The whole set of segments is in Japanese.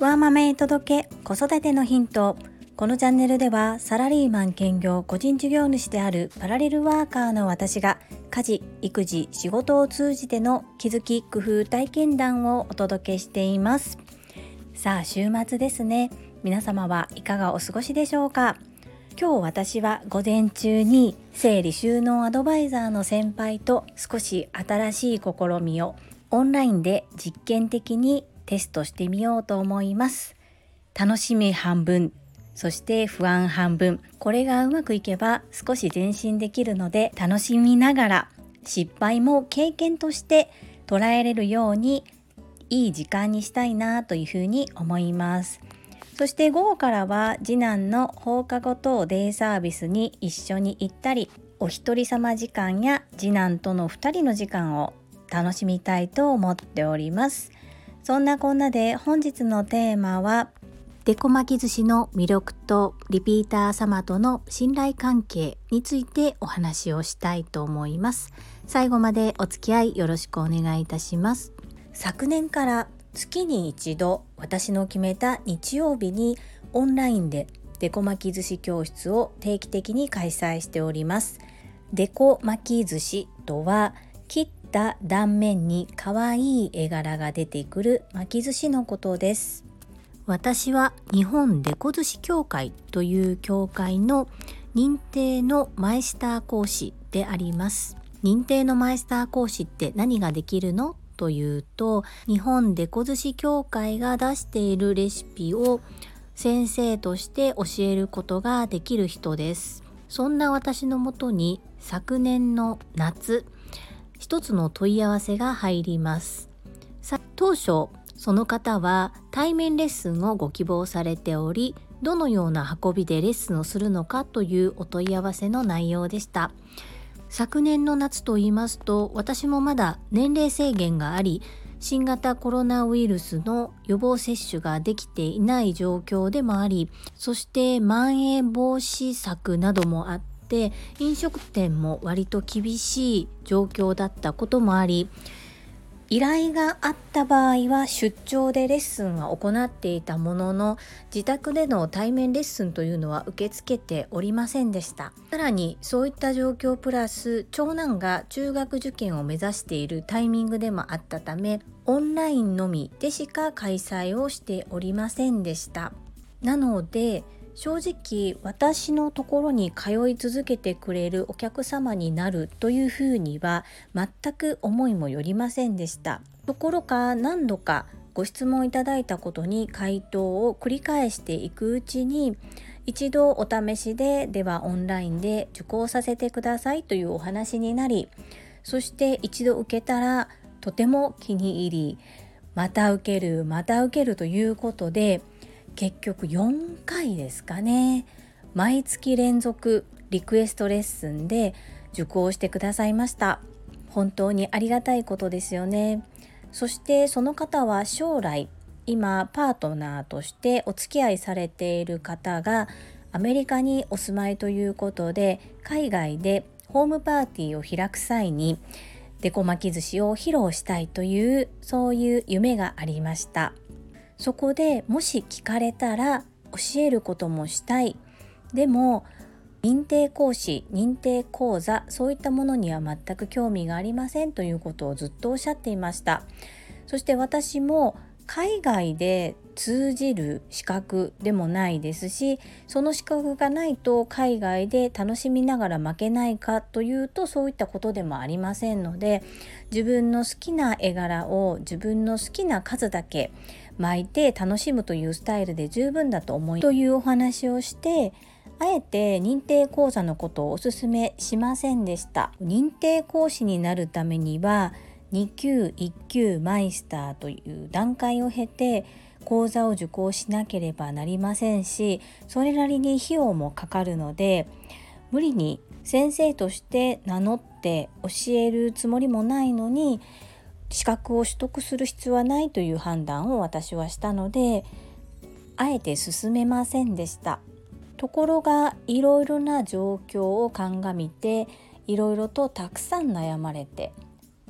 ワーマメイ届け子育てのヒント。このチャンネルではサラリーマン兼業個人事業主であるパラレルワーカーの私が家事育児仕事を通じての気づき工夫体験談をお届けしています。さあ週末ですね。皆様はいかがお過ごしでしょうか？今日私は午前中に整理収納アドバイザーの先輩と少し新しい試みをオンラインで実験的にテストしてみようと思います。楽しみ半分そして不安半分これがうまくいけば少し前進できるので楽しみながら失敗も経験として捉えれるようにいい時間にしたいなというふうに思います。そして午後からは次男の放課後等デイサービスに一緒に行ったりお一人様時間や次男との2人の時間を楽しみたいと思っております。そんなこんなで本日のテーマはデコ巻き寿司の魅力とリピーター様との信頼関係についてお話をしたいと思います。最後までお付き合いよろしくお願いいたします。昨年から月に一度私の決めた日曜日にオンラインでデコ巻き寿司教室を定期的に開催しております。デコ巻き寿司とは切った断面に可愛い絵柄が出てくる巻き寿司のことです。私は日本デコ寿司協会という協会の認定のマイスター講師であります。認定のマイスター講師って何ができるの？というと日本デコ寿司協会が出しているレシピを先生として教えることができる人です。そんな私のもとに昨年の夏一つの問い合わせが入ります。当初その方は対面レッスンをご希望されておりどのような運びでレッスンをするのかというお問い合わせの内容でした。昨年の夏と言いますと私もまだ年齢制限があり新型コロナウイルスの予防接種ができていない状況でもありそしてまん延防止策などもあって飲食店も割と厳しい状況だったこともあり依頼があった場合は出張でレッスンは行っていたものの自宅での対面レッスンというのは受け付けておりませんでした。さらにそういった状況プラス長男が中学受験を目指しているタイミングでもあったためオンラインのみでしか開催をしておりませんでした。なので正直私のところに通い続けてくれるお客様になるというふうには全く思いもよりませんでした。ところか何度かご質問いただいたことに回答を繰り返していくうちに一度お試しでではオンラインで受講させてくださいというお話になりそして一度受けたらとても気に入りまた受けるまた受けるということで結局4回ですかね。毎月連続リクエストレッスンで受講してくださいました。本当にありがたいことですよね。そしてその方は将来今パートナーとしてお付き合いされている方がアメリカにお住まいということで海外でホームパーティーを開く際にデコ巻き寿司を披露したいというそういう夢がありました。そこでもし聞かれたら教えることもしたい。でも認定講師認定講座そういったものには全く興味がありませんということをずっとおっしゃっていました。そして私も海外で通じる資格でもないですしその資格がないと海外で楽しみながら負けないかというとそういったことでもありませんので自分の好きな絵柄を自分の好きな数だけ巻いて楽しむというスタイルで十分だと思いというお話をしてあえて認定講座のことをお勧めしませんでした。認定講師になるためには2級1級マイスターという段階を経て講座を受講しなければなりませんしそれなりに費用もかかるので無理に先生として名乗って教えるつもりもないのに資格を取得する必要はないという判断を私はしたのであえて進めませんでした。ところがいろいろな状況を鑑みていろいろとたくさん悩まれて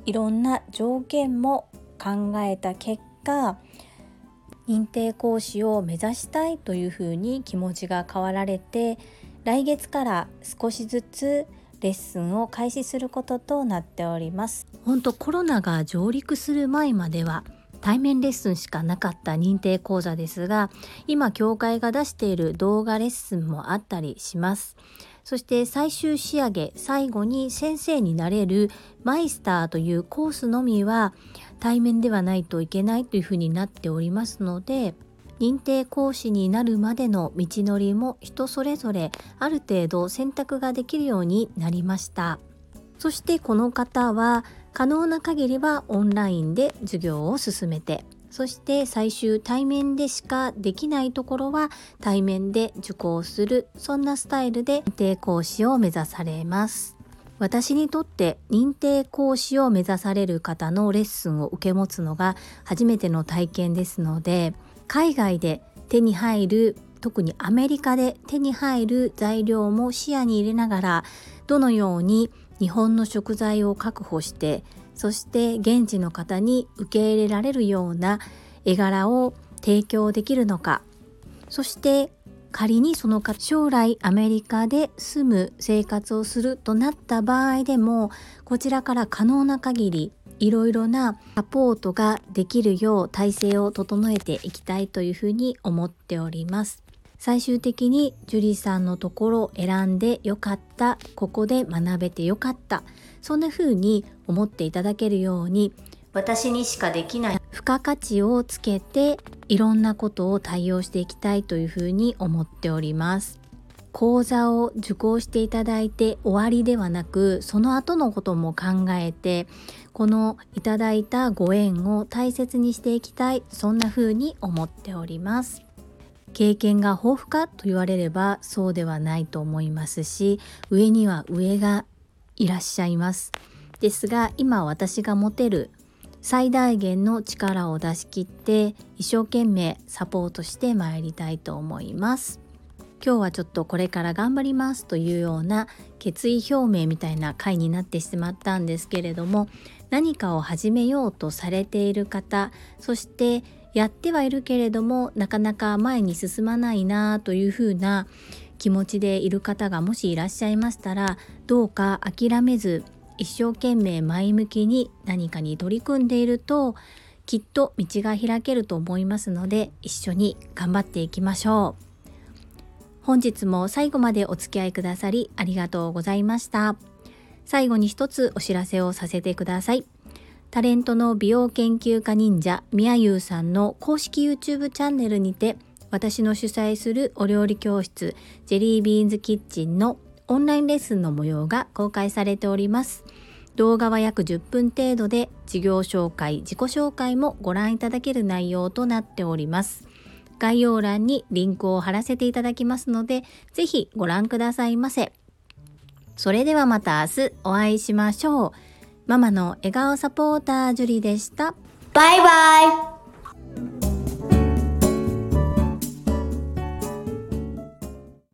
いろんな条件も考えた結果認定講師を目指したいというふうに気持ちが変わられて来月から少しずつレッスンを開始することとなっております。本当コロナが上陸する前までは対面レッスンしかなかった認定講座ですが今協会が出している動画レッスンもあったりします。そして最終仕上げ最後に先生になれるマイスターというコースのみは対面ではないといけないというふうになっておりますので認定講師になるまでの道のりも人それぞれある程度選択ができるようになりました。そしてこの方は可能な限りはオンラインで授業を進めてそして最終対面でしかできないところは対面で受講するそんなスタイルで認定講師を目指されます。私にとって認定講師を目指される方のレッスンを受け持つのが初めての体験ですので海外で手に入る特にアメリカで手に入る材料も視野に入れながらどのように日本の食材を確保してそして現地の方に受け入れられるような絵柄を提供できるのか。そして仮にその方将来アメリカで住む生活をするとなった場合でもこちらから可能な限りいろいろなサポートができるよう体制を整えていきたいというふうに思っております。最終的に樹里さんのところを選んでよかったここで学べてよかった。そんな風に思っていただけるように私にしかできない。付加価値をつけていろんなことを対応していきたいというふうに思っております。講座を受講していただいて終わりではなくその後のことも考えてこのいただいたご縁を大切にしていきたいそんな風に思っております。経験が豊富かと言われればそうではないと思いますし上には上がいらっしゃいます。ですが今私が持てる最大限の力を出し切って一生懸命サポートしてまいりたいと思います。今日はちょっとこれから頑張りますというような決意表明みたいな回になってしまったんですけれども何かを始めようとされている方そしてやってはいるけれどもなかなか前に進まないなというふうな気持ちでいる方がもしいらっしゃいましたらどうか諦めず一生懸命前向きに何かに取り組んでいるときっと道が開けると思いますので一緒に頑張っていきましょう。本日も最後までお付き合いくださりありがとうございました。最後に一つお知らせをさせてくださいタレントの美容研究家忍者みやゆうさんの公式 YouTube チャンネルにて私の主催するお料理教室ジェリービーンズキッチンのオンラインレッスンの模様が公開されております。動画は約10分程度で事業紹介、自己紹介もご覧いただける内容となっております。概要欄にリンクを貼らせていただきますので、ぜひご覧くださいませ。それではまた明日お会いしましょう。ママの笑顔サポータージュリでした。バイバイ